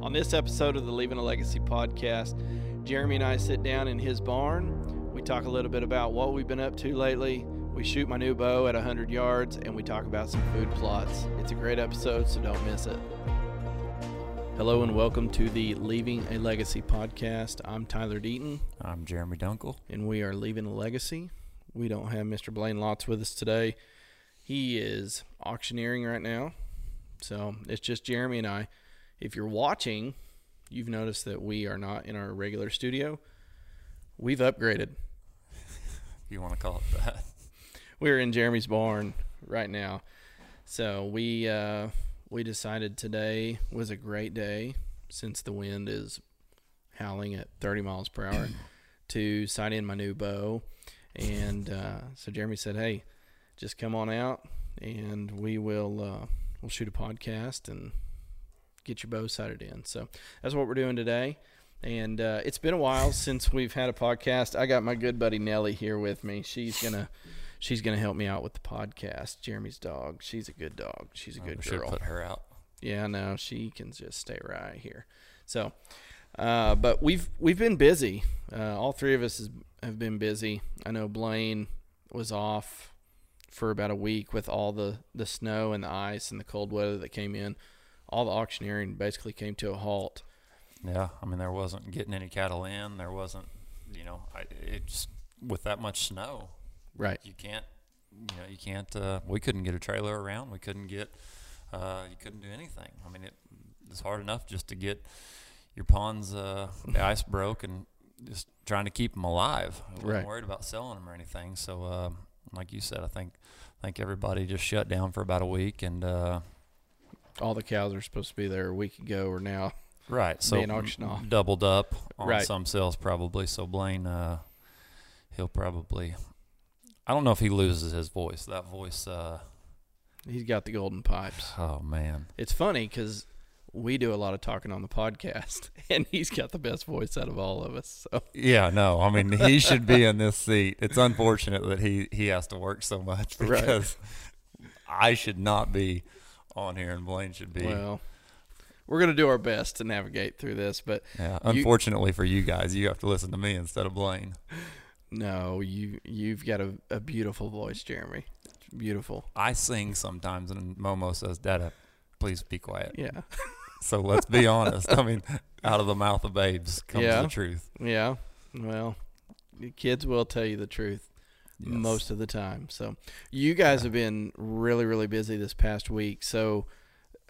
On this episode of the Leaving a Legacy podcast, Jeremy and I sit down in his barn. We talk a little bit about what we've been up to lately. We shoot my new bow at 100 yards and we talk about some food plots. It's a great episode, so don't miss it. Hello and welcome to the Leaving a Legacy podcast. I'm Tyler Deaton I'm Jeremy Dunkel. and we are leaving a legacy. We don't have Mr. Blaine Lots with us today. He is auctioneering right now. So it's just Jeremy and I. If you're watching, you've noticed that we are not in our regular studio. We've upgraded. If you want to call it that. We're in Jeremy's barn right now. So we uh, we decided today was a great day since the wind is howling at 30 miles per hour to sight in my new bow. And uh, so Jeremy said, "Hey, just come on out, and we will uh, we'll shoot a podcast and get your bow sighted in." So that's what we're doing today. And uh, it's been a while since we've had a podcast. I got my good buddy Nellie here with me. She's gonna she's gonna help me out with the podcast. Jeremy's dog. She's a good dog. She's a Oh, good girl. put her out. Yeah, no, she can just stay right here. So, uh, but we've we've been busy. Uh, all three of us has, have been busy. I know Blaine was off for about a week with all the the snow and the ice and the cold weather that came in. All the auctioneering basically came to a halt. Yeah, I mean there wasn't getting any cattle in. There wasn't, you know, I, it's with that much snow, Right. you can't, you know, you can't. Uh, we couldn't get a trailer around. We couldn't get, uh, you couldn't do anything. I mean it, it's hard enough just to get your ponds. Uh, the ice broke and just trying to keep them alive. I wasn't Right. worried about selling them or anything. So, uh, like you said, I think, I think everybody just shut down for about a week and. All the cows are supposed to be there a week ago or now. Right. So being auctioned off. doubled up on Right. some sales probably. So Blaine, uh, he'll probably. I don't know if he loses his voice. That voice. Uh, He's got the golden pipes. oh man. It's funny because we do a lot of talking on the podcast, and he's got the best voice out of all of us. So Yeah. No. I mean, he should be in this seat. It's unfortunate that he he has to work so much Right. because I should not be on here, and Blaine should be. Well, we're gonna do our best to navigate through this, but yeah. you- Unfortunately for you guys, you have to listen to me instead of Blaine. no, you you've got a, a beautiful voice, Jeremy. It's beautiful. I sing sometimes, and Momo says, "Dada, please be quiet." Yeah, So let's be honest. I mean, out of the mouth of babes comes Yeah. the truth. yeah. Well, kids will tell you the truth Yes. most of the time. So you guys have been really really busy this past week. So.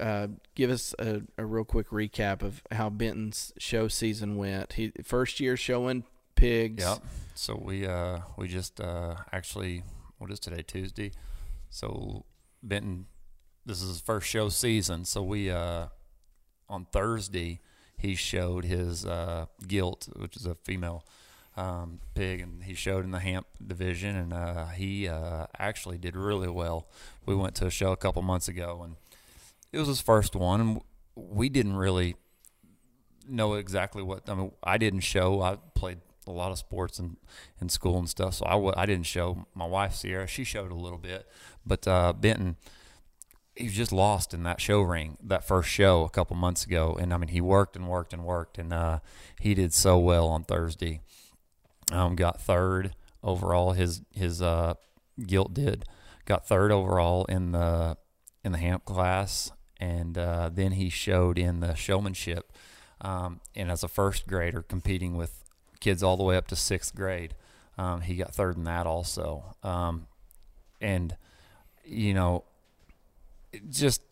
Uh, give us a, a real quick recap of how Benton's show season went. He first year showing pigs. Yep. So we uh we just uh actually what is today Tuesday, so Benton, this is his first show season. So we uh on Thursday he showed his uh Gilt, which is a female um, pig, and he showed in the Hamp division, and uh, he uh, actually did really well. We went to a show a couple months ago, and it was his first one, and we didn't really know exactly what. I mean, I didn't show. I played a lot of sports in, in school and stuff, so I w- I didn't show. My wife Sierra, she showed a little bit, but uh, Benton, he was just lost in that show ring that first show a couple months ago, and I mean he worked and worked and worked, and uh, he did so well on Thursday. Um, got third overall. His his uh, Gilt did got third overall in the in the Hamp class, and uh, then he showed in the showmanship, um, and as a first grader competing with kids all the way up to sixth grade, um, he got third in that also. Um, and you know, just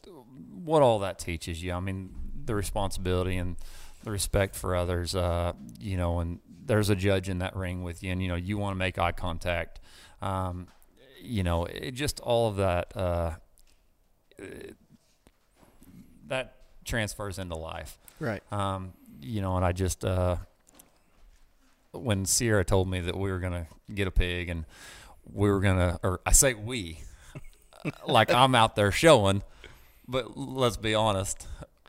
what all that teaches you. I mean, the responsibility and the respect for others. Uh, you know, and there's a judge in that ring with you, and you know you want to make eye contact. Um, you know, it just all of that. Uh, that transfers into life. Right. Um, you know, and I just uh, when Sierra told me that we were gonna get a pig and we were gonna, or I say we, like I'm out there showing, but let's be honest,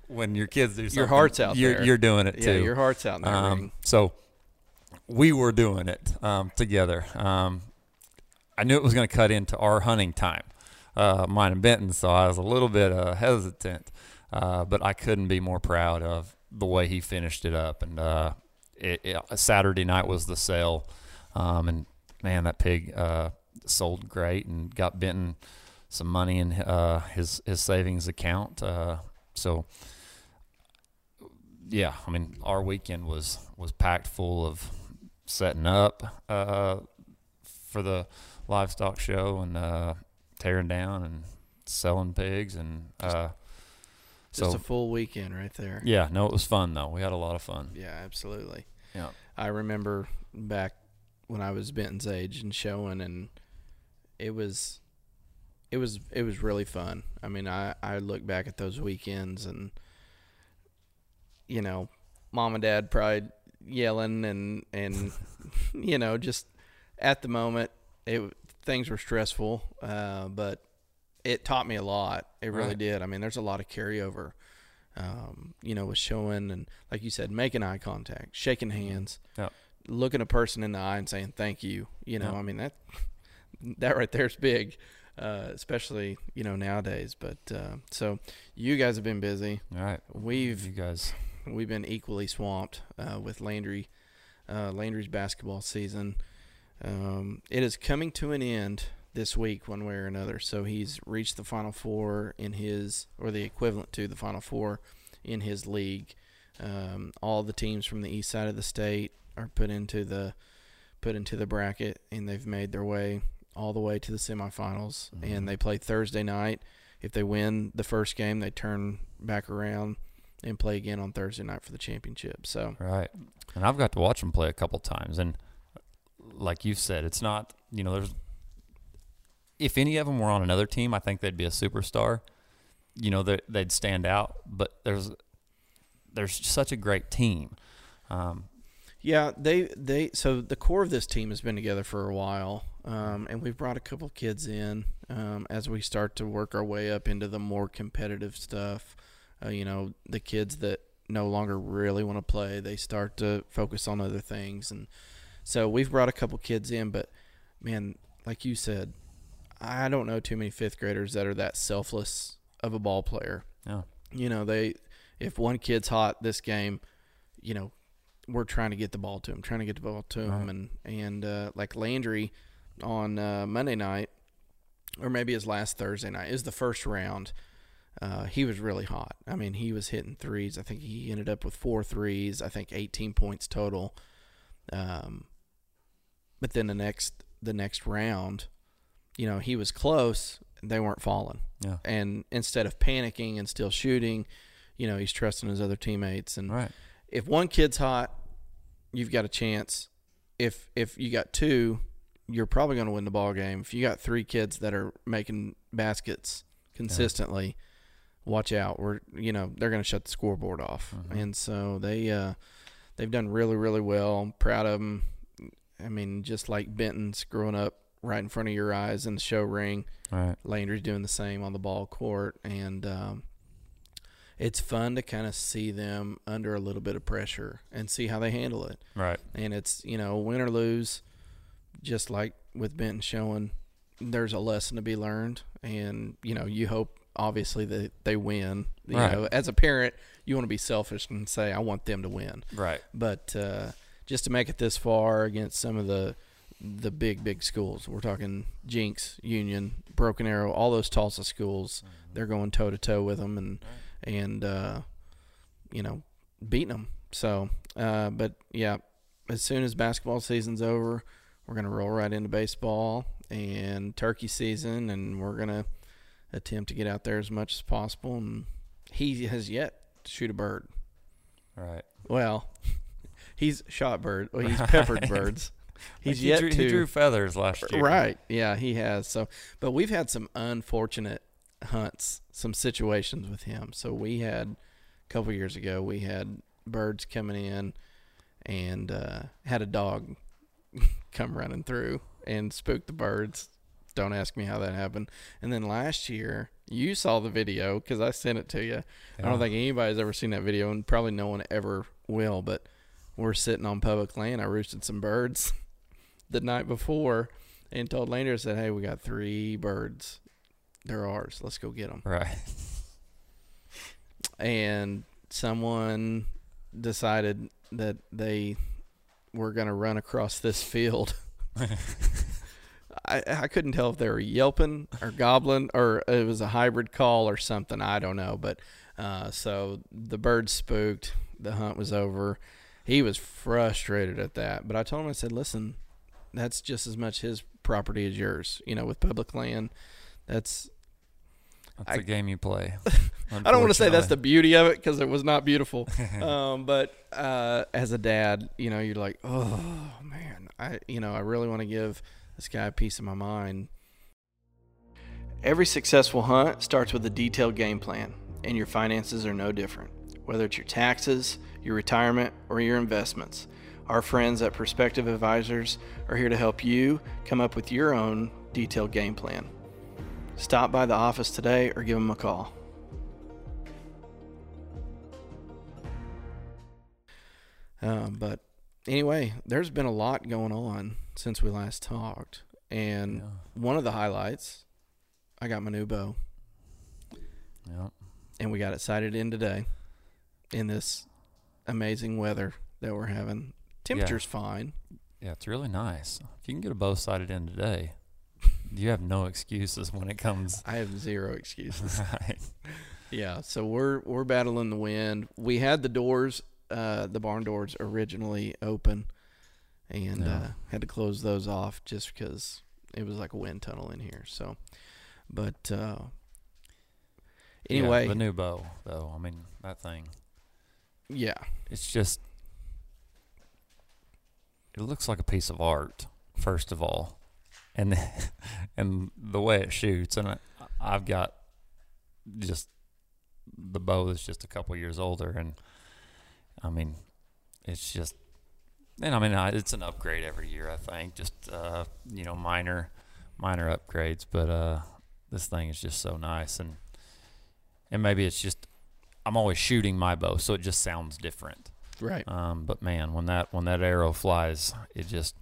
when your kids do something, your heart's out you're, there. You're doing it Yeah, too. your heart's out that Um, so we were doing it um, together. Um, I knew it was going to cut into our hunting time, uh, mine and Benton, so I was a little bit uh, hesitant. Uh, but I couldn't be more proud of the way he finished it up. And uh, it, it, Saturday night was the sale, um, and man, that pig uh, sold great and got Benton some money in uh, his his savings account. Uh, so yeah, I mean, our weekend was was packed full of setting up uh, for the livestock show and uh, tearing down and selling pigs and uh, Just so a full weekend right there. yeah, no, it was fun though. We had a lot of fun. Yeah, absolutely. Yeah. I remember back when I was Benton's age and showing, and it was, it was, it was really fun. I mean, I I look back at those weekends, and you know, mom and dad probably yelling and and you know just at the moment it things were stressful, uh, but it taught me a lot. It really Right. did. I mean, there's a lot of carryover. Um, you know, with showing and like you said, making eye contact, shaking hands, Yep. looking a person in the eye and saying thank you. You know, Yep. I mean that that right there is big, uh, especially you know nowadays. But uh, so you guys have been busy. All right, We've you guys. We've been equally swamped uh, with Landry, uh, Landry's basketball season. Um, it is coming to an end this week, one way or another. So he's reached the Final Four in his, or the equivalent to the Final Four in his league. Um, all the teams from the east side of the state are put into the put into the bracket, and they've made their way all the way to the semifinals. Mhm. And they play Thursday night. If they win the first game, they turn back around and play again on Thursday night for the championship. So Right. And I've got to watch them play a couple times. And like you said, it's not, you know, there's, if any of them were on another team, I think they'd be a superstar. You know, they- they'd stand out. But there's, there's such a great team. Um, yeah, they they so the core of this team has been together for a while, um, and we've brought a couple kids in um, as we start to work our way up into the more competitive stuff. Uh, you know, the kids that no longer really want to play, they start to focus on other things, and so we've brought a couple kids in. But man, like you said, I don't know too many fifth graders that are that selfless of a ball player. yeah. you know they if one kid's hot this game you know we're trying to get the ball to him trying to get the ball to him Right. and and uh, like landry on uh, monday night or maybe his last thursday night is the first round uh, he was really hot i mean he was hitting threes i think he ended up with four threes i think 18 points total um, but then the next the next round you know he was close they weren't falling Yeah. and instead of panicking and still shooting, you know, he's trusting his other teammates. And Right. if one kid's hot, you've got a chance. If if you got two, you're probably going to win the ball game. If you got three kids that are making baskets consistently, watch out. We're you know they're going to shut the scoreboard off. Mhm. And so they uh, they've done really really well. I'm proud of them. I mean, just like Benton's growing up right in front of your eyes in the show ring. Right. Landry's doing the same on the ball court, and um, it's fun to kind of see them under a little bit of pressure and see how they handle it. Right. And it's you know win or lose, just like with Benton showing, there's a lesson to be learned, and you know you hope obviously that they win. You Right. know, as a parent, you want to be selfish and say I want them to win, Right. but uh, just to make it this far against some of the the big big schools, we're talking Jenks, Union, Broken Arrow, all those Tulsa schools. They're going toe to toe with them and and uh, you know beating them. So, uh, but yeah, as soon as basketball season's over, we're gonna roll right into baseball and turkey season, and we're gonna attempt to get out there as much as possible. And he has yet to shoot a bird. Right. Well, he's shot bird. Well, he's peppered birds. He's Like, he yet drew, to He drew feathers last year. right. Yeah, he has. So, but we've had some unfortunate hunts, some situations with him. So we had a couple years ago, we had birds coming in, and uh, had a dog come running through and spooked the birds. Don't ask me how that happened. And then last year, you saw the video because I sent it to you. I don't think anybody's ever seen that video, and probably no one ever will. But we're sitting on public land. I roosted some birds the night before and told Landry, I said, "Hey, we got three birds. They're ours. Let's go get them." Right. And someone decided that they were going to run across this field. I, I couldn't tell if they were yelping or gobbling or it was a hybrid call or something. I don't know. But uh, so the bird spooked. The hunt was over. He was frustrated at that. But I told him, I said, listen, that's just as much his property as yours. You know, with public land, that's That's I- the game you play. I don't want to say that's the beauty of it because it was not beautiful. um, but uh, as a dad, you know, you're like, oh man, I you know, I really want to give this guy a piece of my mind. Every successful hunt starts with a detailed game plan, and your finances are no different. Whether it's your taxes, your retirement, or your investments, our friends at Perspective Advisors are here to help you come up with your own detailed game plan. Stop by the office today or give them a call. Um, but anyway, there's been a lot going on since we last talked, and Yeah. one of the highlights, I got my new bow, Yeah. and we got it sighted in today, in this amazing weather that we're having. Temperature's fine. Yeah, it's really nice. If you can get a bow sighted in today, you have no excuses when it comes. I have zero excuses. Right. yeah, so we're we're battling the wind. We had the doors, uh, the barn doors originally open, and Yeah. uh, had to close those off just because it was like a wind tunnel in here. So, but uh, Yeah, anyway, the new bow, though. I mean, that thing. yeah, It's just. It looks like a piece of art, first of all, and and the way it shoots, and I, I've got just the bow is just a couple years older, and I mean, it's just, and I mean, I, it's an upgrade every year. I think just uh, you know minor minor upgrades, but uh, this thing is just so nice, and and maybe it's just I'm always shooting my bow, so it just sounds different. right. Um, but man, when that when that arrow flies, it just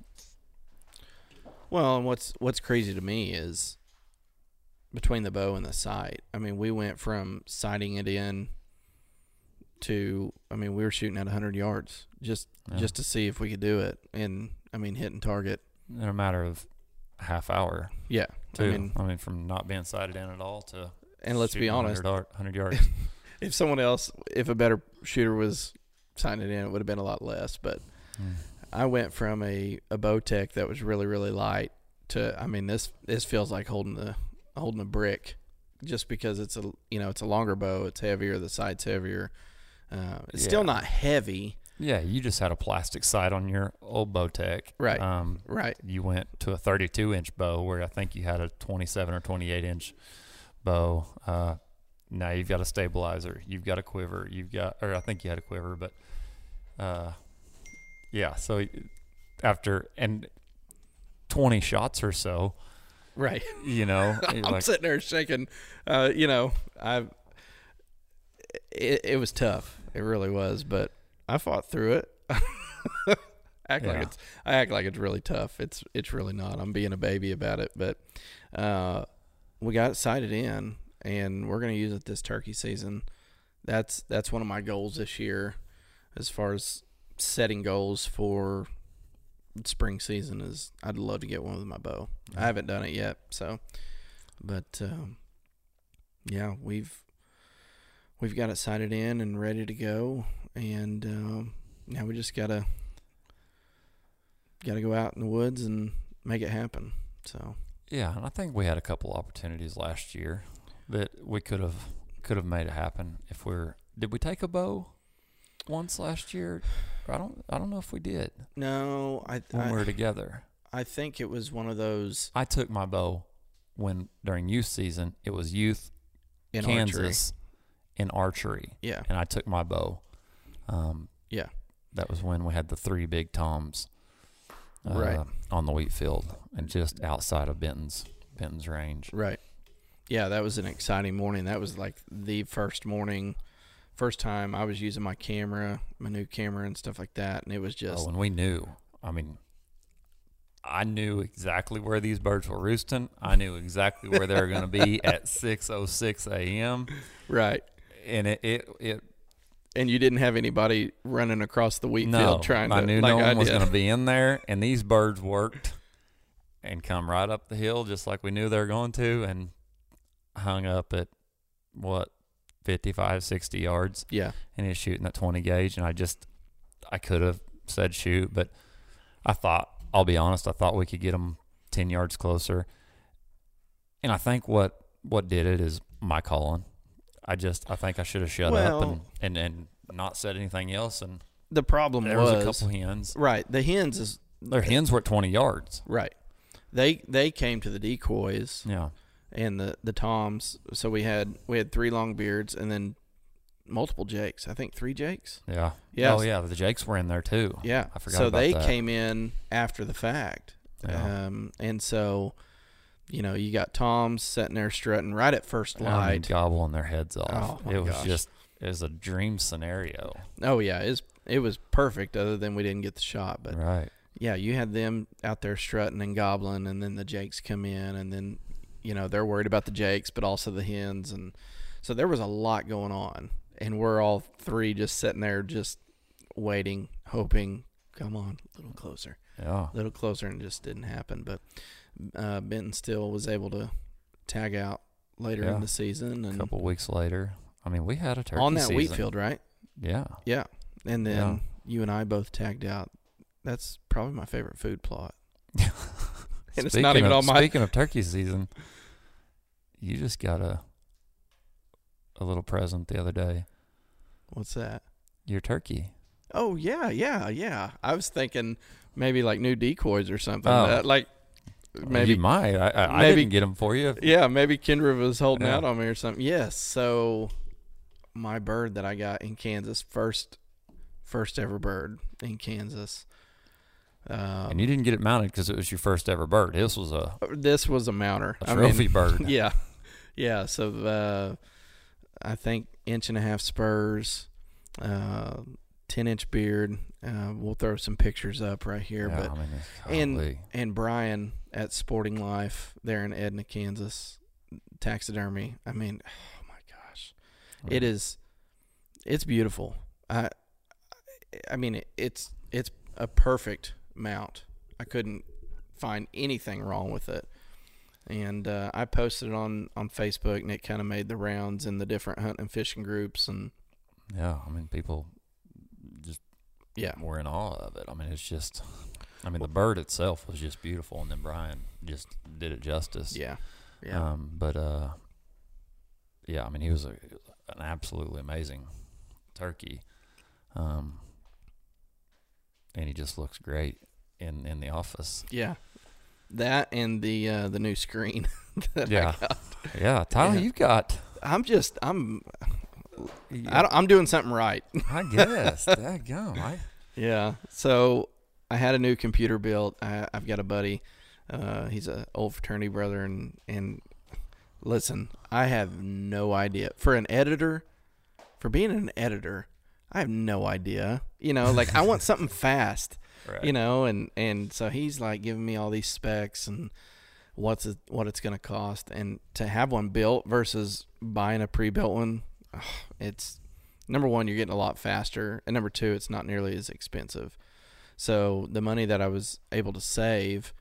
Well, and what's what's crazy to me is between the bow and the sight. I mean, we went from sighting it in to I mean, we were shooting at 100 yards just Yeah. just to see if we could do it and I mean, hitting target. in a matter of half hour. Yeah. Too. I mean, from not being sighted in at all to and let's be honest, 100, 100 yards. if someone else, if a better shooter was sighting it in, it would have been a lot less, but Mm. I went from a a Bowtech that was really really light to I mean this this feels like holding the holding a brick, just because it's a you know it's a longer bow, it's heavier, the sight's heavier. Uh, it's still not heavy, Yeah, you just had a plastic sight on your old Bowtech. Right. Um, right? you went to a 32 inch bow where I think you had a 27 or 28 inch bow. Uh, now you've got a stabilizer, you've got a quiver, you've got, or I think you had a quiver, but uh, yeah. So after and 20 shots or so, Right. you know, I'm like, sitting there shaking. Uh, you know, I it, it was tough. It really was, but I fought through it. act like it's I act like it's really tough. It's it's really not. I'm being a baby about it, but uh, we got it sighted in, and we're gonna use it this turkey season. That's that's one of my goals this year, as far as setting goals for spring season. Is I'd love to get one with my bow. I haven't done it yet, so but um, yeah, we've we've got it sighted in and ready to go, and um, now we just gotta gotta go out in the woods and make it happen. So yeah. And I think we had a couple opportunities last year that we could have could have made it happen if we're. Did we take a bow once last year? I don't. I don't know if we did no, I when we were together. I think it was one of those I took my bow when during youth season. It was youth in Kansas in archery, Yeah, and I took my bow. Um, Yeah. that was when we had the three big toms, uh, Right. on the wheat field and just outside of Benton's Benton's range. right. Yeah, that was an exciting morning. That was like the first morning, first time I was using my camera, my new camera and stuff like that, and it was just oh, and we knew. I mean, I knew exactly where these birds were roosting. I knew exactly where they were going to be at six oh six a.m. right. And it, it it and you didn't have anybody running across the wheat no, field trying to. I knew like no I one was going to be in there, and these birds worked and come right up the hill just like we knew they were going to, and hung up at what 55, 60 yards, Yeah, and he's shooting at 20 gauge, and I just I could have said shoot, but I thought I'll be honest, I thought we could get them 10 yards closer, and I think what what did it is my calling. I just I think I should have shut Well- up and, and and not said anything else, and the problem there was, a couple hens. right. The hens is Their hens were at 20 yards. right. They they came to the decoys Yeah. and the the toms. So we had we had three long beards and then multiple jakes. I think three jakes. Yeah. Yes. Oh, yeah. The Jakes were in there too. Yeah. I forgot so they that. came in after the fact. Yeah. Um, and so, you know, you got Toms sitting there strutting right at first I mean, light. gobbling their heads off. Oh, it was gosh. just, it was a dream scenario. oh yeah, it's it was perfect. Other than we didn't get the shot, but right. yeah, you had them out there strutting and gobbling, and then the jakes come in, and then you know they're worried about the jakes, but also the hens, and so there was a lot going on, and we're all three just sitting there, just waiting, hoping, come on, a little closer. Yeah. a little closer and it just didn't happen. But uh, Benton still was able to tag out later Yeah. in the season And A couple weeks later. I mean, we had a turkey on that wheat field, right? Yeah. Yeah. And then Yeah. you and I both tagged out. That's probably my favorite food plot. And it's not even of, on my- Speaking of turkey season, you just got a a little present the other day. What's that? Your turkey. Oh yeah, yeah, yeah. I was thinking maybe like new decoys or something. Oh. Like maybe you might. I, I, I maybe- didn't get them for you. Yeah, maybe Kendra was holding Yeah. out on me or something. Yes. So my bird that I got in Kansas, first first ever bird in Kansas. Um, and you didn't get it mounted because it was your first ever bird. This was a, this was a mounter. a I mean, trophy bird. yeah. Yeah. So uh, I think inch and a half spurs, uh, ten inch beard. Uh, we'll throw some pictures up right here. Yeah, but I mean, and and Brian at Sporting Life there in Edna, Kansas, taxidermy. I mean, oh my gosh, it is, it's beautiful. I, I mean, it, it's it's a perfect mount. I couldn't find anything wrong with it. And uh, I posted it on on Facebook, and it kind of made the rounds in the different hunting and fishing groups, and Yeah, I mean, people yeah, were in awe of it. I mean, it's just, I mean, the bird itself was just beautiful, and then Brian just did it justice. yeah, yeah. Um, but uh, yeah, I mean, he was a, an absolutely amazing turkey. Um, and he just looks great in in the office. Yeah, that and the uh, the new screen. that I Yeah. got. Yeah, Tyler, Yeah. you've got. I'm just I'm I I'm doing something right. I guess. Daggum, I, yeah. So I had a new computer built. I, I've got a buddy. Uh, he's an old fraternity brother, and and listen, I have no idea for an editor, for being an editor. I have no idea. You know, like I want something fast. right. you know and and so he's like giving me all these specs and what's it, what it's going to cost and to have one built versus buying a pre-built one it's number one you're getting a lot faster and number two it's not nearly as expensive so the money that i was able to save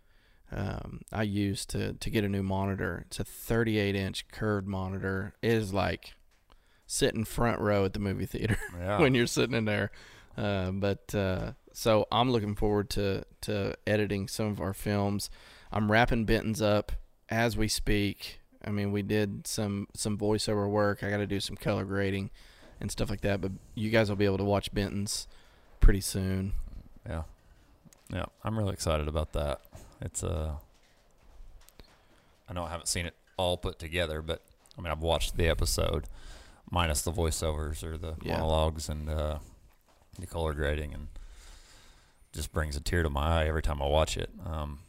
um, i used to to get a new monitor it's a 38 inch curved monitor it is like sitting front row at the movie theater yeah. when you're sitting in there. Uh, but uh, so I'm looking forward to to editing some of our films. I'm wrapping Benton's up as we speak. I mean, we did some some voiceover work. I got to do some color grading and stuff like that. But you guys will be able to watch Benton's pretty soon. Yeah. Yeah. I'm really excited about that. It's uh I know I haven't seen it all put together, but I mean I've watched the episode minus the voiceovers or the Yeah. monologues and uh the color grading and just brings a tear to my eye every time I watch it. Um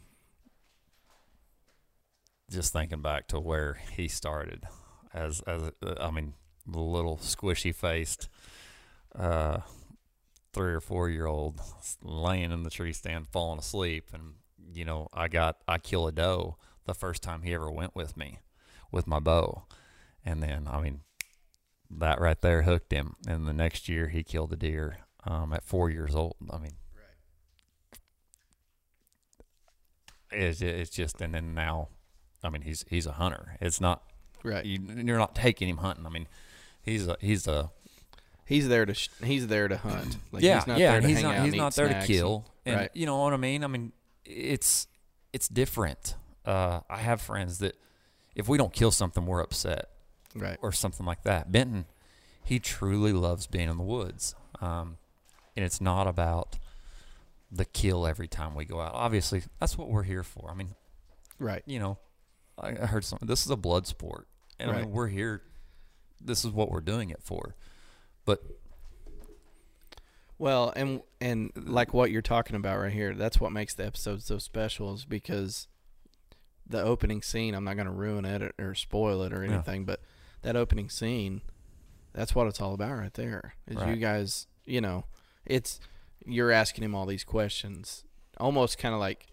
just thinking back to where he started as as I mean the little squishy faced uh three or four year old laying in the tree stand falling asleep and you know i got i kill a doe the first time he ever went with me with my bow and then i mean that right there hooked him. And the next year he killed a deer um, at four years old. I mean, right. it's, it's just and then now, I mean he's he's a hunter. It's not Right. you, you're not taking him hunting. I mean, he's a he's a He's there to sh- he's there to hunt. Like, yeah he's not yeah. there to he's not he's not there to kill. And, right. you know what I mean? I mean it's it's different. Uh, I have friends that if we don't kill something, we're upset. Right. or something like that. Benton, he truly loves being in the woods, um, and it's not about the kill every time we go out. Obviously, that's what we're here for. I mean, Right. you know, I heard something. This is a blood sport, and I mean, we're here. This is what we're doing it for. But Well, and and like what you're talking about right here, that's what makes the episode so special is because the opening scene, I'm not going to ruin it or, or spoil it or Yeah. anything, but that opening scene, that's what it's all about right there. Is you guys, you know, it's you're asking him all these questions, almost kind of like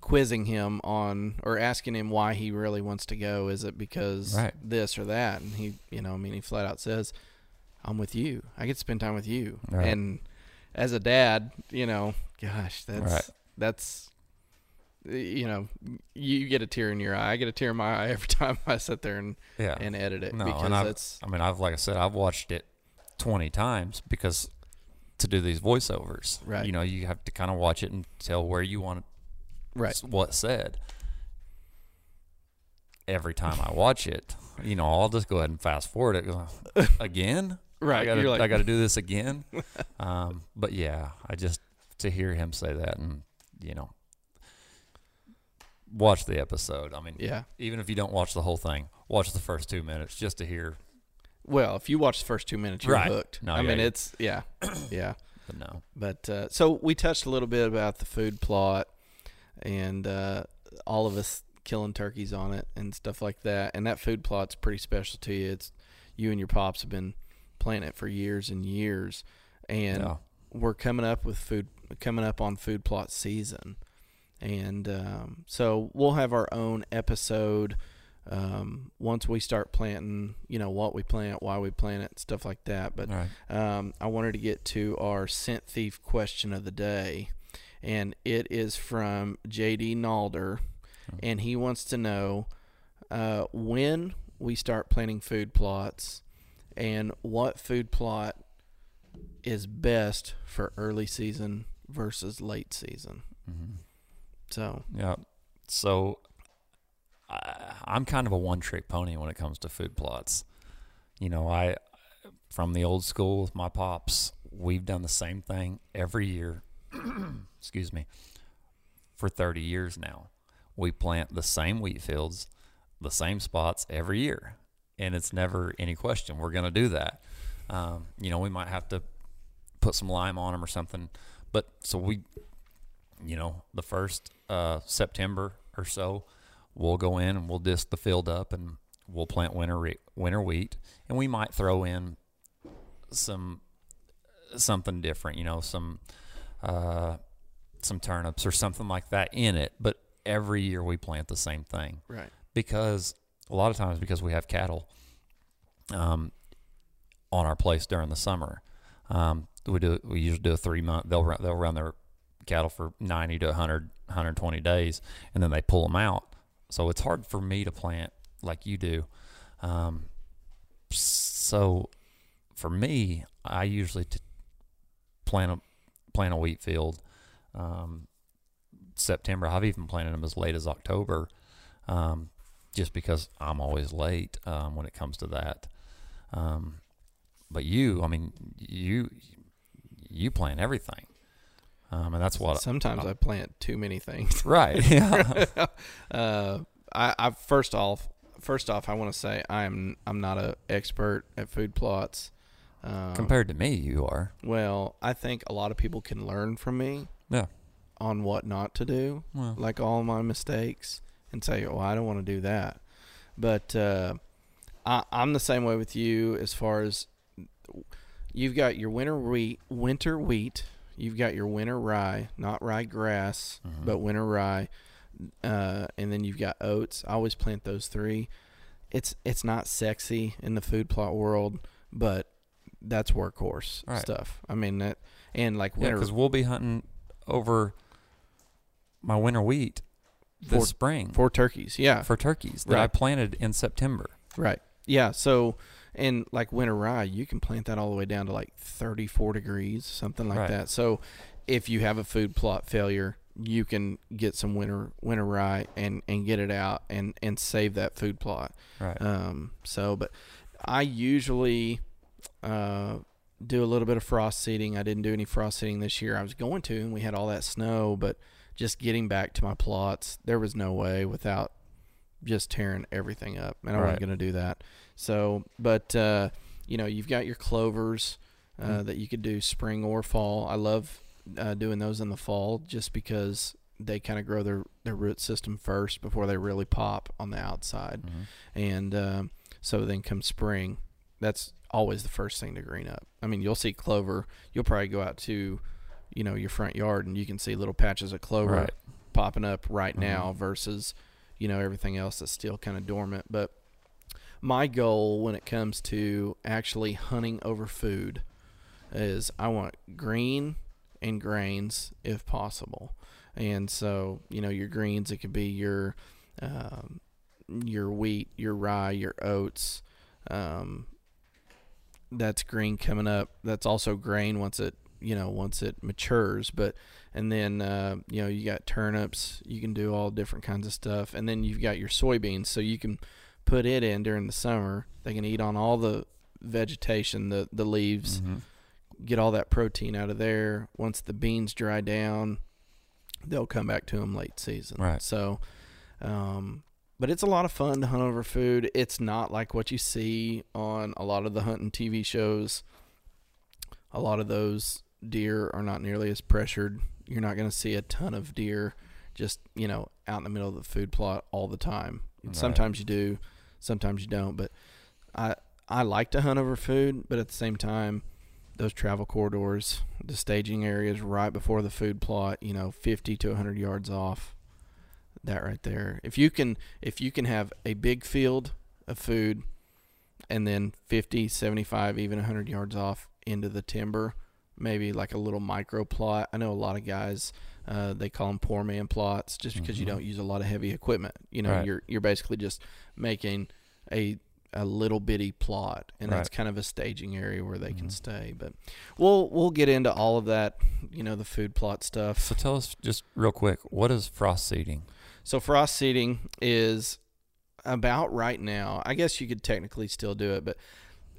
quizzing him on or asking him why he really wants to go. Is it because Right. this or that? And he, you know, I mean, he flat out says, "I'm with you. I get to spend time with you." Right. And as a dad, you know, gosh, that's Right. that's you know, you get a tear in your eye. I get a tear in my eye every time I sit there and, yeah, and edit it No, because that's I mean, I've like I said, I've watched it twenty times because to do these voiceovers, Right. You know, you have to kind of watch it and tell where you want right. what said. Every time I watch it, you know, I'll just go ahead and fast forward it. Again, Right. I gotta, like, I to do this again. um, but yeah, I just to hear him say that, and you know, watch the episode. I mean, yeah. even if you don't watch the whole thing, watch the first two minutes just to hear. Well, if you watch the first two minutes, you're Right. hooked. No, I yeah, mean, you- it's yeah, yeah. But no, But uh, so we touched a little bit about the food plot and uh, all of us killing turkeys on it and stuff like that. And that food plot's pretty special to you. It's you and your pops have been planting it for years and years, and yeah, we're coming up with food coming up on food plot season. And um, so we'll have our own episode um, once we start planting. You know what we plant, why we plant it, stuff like that. But right. um, I wanted to get to our scent thief question of the day, and it is from JD Nalder, and he wants to know uh, when we start planting food plots and what food plot is best for early season versus late season. hmm So, Yeah. So I, I'm kind of a one trick pony when it comes to food plots. You know, I from the old school with my pops, we've done the same thing every year. excuse me. For 30 years now. We plant the same wheat fields, the same spots every year. And it's never any question. We're going to do that. Um, you know, we might have to put some lime on them or something. But so we, you know, the first uh, September or so, we'll go in and we'll disc the field up and we'll plant winter re- winter wheat, and we might throw in some something different, you know, some uh, some turnips or something like that in it. But every year we plant the same thing right. because a lot of times because we have cattle um, on our place during the summer. Um, we do we usually do a three month. They'll run, they'll run their cattle for ninety to 100, 120 days, and then they pull them out. So it's hard for me to plant like you do. Um, so for me, I usually t- plant a plant a wheat field. Um, September. I've even planted them as late as October, um, just because I'm always late um, when it comes to that. Um, but you, I mean, you you plant everything, um, and that's what Sometimes I plant too many things. right. Yeah, uh, I, I first off, first off, I want to say I'm I'm not a expert at food plots. Um, compared to me, you are. well, I think a lot of people can learn from me Yeah. on what not to do, Well, like all my mistakes, and say, "Oh, I don't want to do that." But uh, I, I'm the same way with you as far as you've got your winter wheat, winter wheat. You've got your winter rye, not rye grass, Mhm. but winter rye, uh, and then you've got oats. I always plant those three. it's it's not sexy in the food plot world, but that's workhorse Right. stuff. I mean that, and like winter because we'll be hunting over my winter wheat this For- spring for turkeys. Yeah, for turkeys that I planted in September. right. Yeah, so and like winter rye, you can plant that all the way down to like 34 degrees, something like Right. that. So if you have a food plot failure, you can get some winter winter rye and and get it out and and save that food plot. Right. Um, so, but I usually uh, do a little bit of frost seeding. I didn't do any frost seeding this year. I was going to, and we had all that snow, but just getting back to my plots, there was no way without just tearing everything up, and I Right. wasn't going to do that. So, but uh, you know, you've got your clovers uh, Mm. that you could do spring or fall. I love uh, doing those in the fall just because they kind of grow their their root system first before they really pop on the outside Mhm. and um, so then come spring that's always the first thing to green up i mean you'll see clover you'll probably go out to you know your front yard and you can see little patches of clover Right. popping up right Mhm. now versus you know everything else that's still kind of dormant but my goal when it comes to actually hunting over food is i want green and grains if possible and so you know your greens it could be your um, your wheat, your rye, your oats. Um, that's green coming up. That's also grain once it you know once it matures. But and then uh, you know you got turnips. You can do all different kinds of stuff. And then you've got your soybeans, so you can put it in during the summer. They can eat on all the vegetation, the the leaves Mhm. get all that protein out of there. Once the beans dry down, they'll come back to them late season. Right. So, um, but it's a lot of fun to hunt over food. It's not like what you see on a lot of the hunting TV shows. A lot of those deer are not nearly as pressured. You're not going to see a ton of deer just, you know, out in the middle of the food plot all the time. Right. Sometimes you do, sometimes you don't, but I I like to hunt over food, but at the same time, those travel corridors, the staging areas right before the food plot, you know, 50 to 100 yards off. That right there. If you can if you can have a big field of food and then 50, 75, even 100 yards off into the timber, maybe like a little micro plot. I know a lot of guys uh, they call them poor man plots just because you Mhm. don't use a lot of heavy equipment. You know, Right. you're you're basically just making a a little bitty plot, and that's kind of a staging area where they can Mhm. stay. But we'll we'll get into all of that, you know, the food plot stuff. So tell us just real quick, what is frost seeding? So frost seeding is about right now. I guess you could technically still do it, but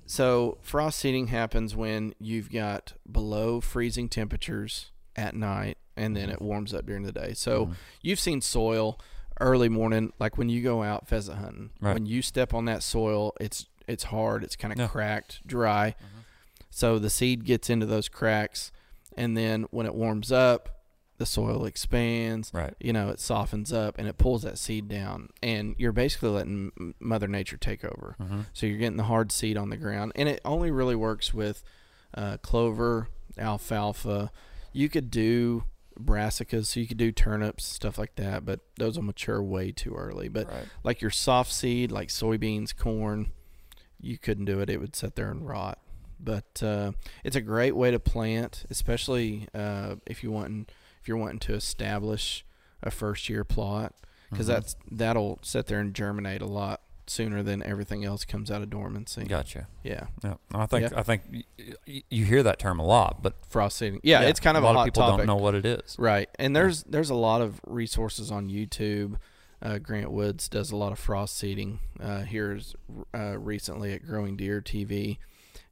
so frost seeding happens when you've got below freezing temperatures at night and then Mhm. it warms up during the day. So Mhm. you've seen soil early morning like when you go out pheasant hunting. Right. When you step on that soil, it's it's hard, it's kind of Yeah. cracked, dry. Mhm. So the seed gets into those cracks and then when it warms up, the soil expands right. you know, it softens up and it pulls that seed down, and you're basically letting Mother Nature take over. Mm-hmm. So you're getting the hard seed on the ground, and it only really works with uh, clover, alfalfa. You could do brassicas, so you could do turnips, stuff like that, but those will mature way too early. But right. like your soft seed, like soybeans, corn, you couldn't do it. It would sit there and rot. But uh, it's a great way to plant, especially uh, if you want if you're wanting to establish a first year plot, because Mhm. that's that'll sit there and germinate a lot sooner than everything else comes out of dormancy. Gotcha. Yeah, Yeah. I think Yeah. I think y- you hear that term a lot, but frost seeding. Yeah, it's kind of a lot hot of people topic. don't know what it is. Right, and there's there's a lot of resources on YouTube. Uh, Grant Woods does a lot of frost seeding uh, here is, uh, recently at Growing Deer TV,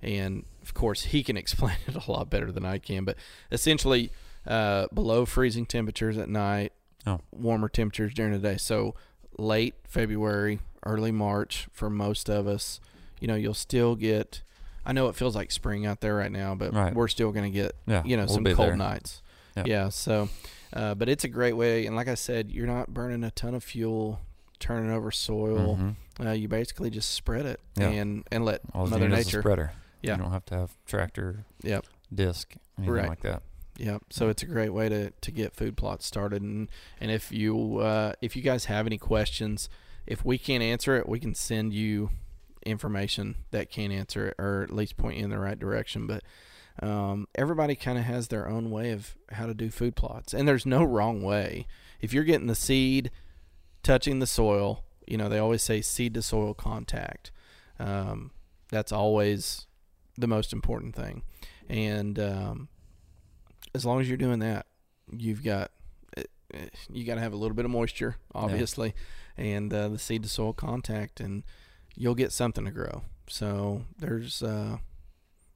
and of course he can explain it a lot better than I can. But essentially, uh, below freezing temperatures at night, Oh. warmer temperatures during the day. So late February, early March for most of us. You know, you'll still get. I know it feels like spring out there right now, but Right. we're still going to get Yeah. you know we'll some cold there. nights. Yeah. Yeah. So, uh, but it's a great way, and like I said, you're not burning a ton of fuel, turning over soil. Mhm. Uh, you basically just spread it Yeah. and and let All Mother need is a Nature. spreader. Yeah. You don't have to have tractor, Yep. disc, anything Right. like that. Yep. So it's a great way to, to get food plots started, and and if you uh, if you guys have any questions, if we can't answer it, we can send you information that can answer it, or at least point you in the right direction. But um, everybody kind of has their own way of how to do food plots, and there's no wrong way. If you're getting the seed touching the soil, you know they always say seed to soil contact. Um, that's always the most important thing, and um, as long as you're doing that, you've got eh, eh, you got to have a little bit of moisture, obviously, and uh, the seed to soil contact, and you'll get something to grow. So there's uh,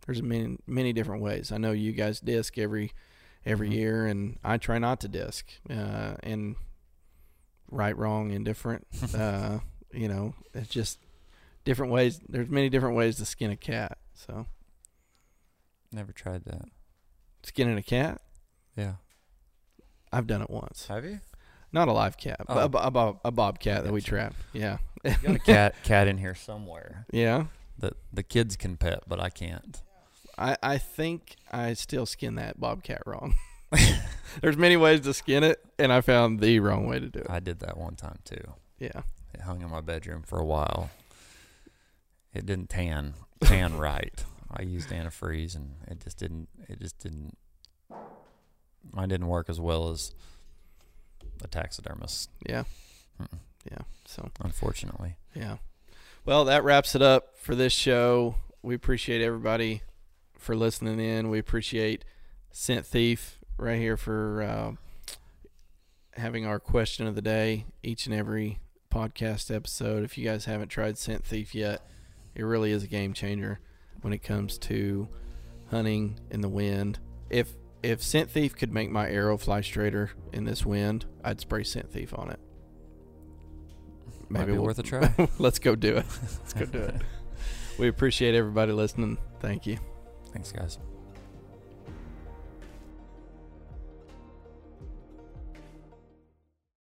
there's many many different ways. I know you guys disc every every Mhm. year, and I try not to disc. Uh, and right, wrong, indifferent. uh, you know, it's just different ways. There's many different ways to skin a cat. So Never tried that. Skinning a cat, Yeah. I've done it once. Have you? Not a live cat, Oh. but a, oh. a, bob- a bobcat that we Gotcha. trap. Yeah, Got a cat cat in here somewhere yeah. that the kids can pet, but I can't. I, I think I still skin that bobcat wrong. There's many ways to skin it, and I found the wrong way to do it. I did that one time too. Yeah, It hung in my bedroom for a while. It didn't tan tan right. I used antifreeze and it just didn't it just didn't mine didn't work as well as a taxidermist, yeah, Mm-mm. yeah. So unfortunately. yeah. Well, that wraps it up for this show. We appreciate everybody for listening in. We appreciate Scent Thief right here for uh, having our question of the day each and every podcast episode. If you guys haven't tried Scent Thief yet, it really is a game changer when it comes to hunting in the wind. If if Scent Thief could make my arrow fly straighter in this wind, I'd spray Scent Thief on it. Might be we'll- worth a try. Let's go do it. Let's go do it. We appreciate everybody listening. Thank you. Thanks guys.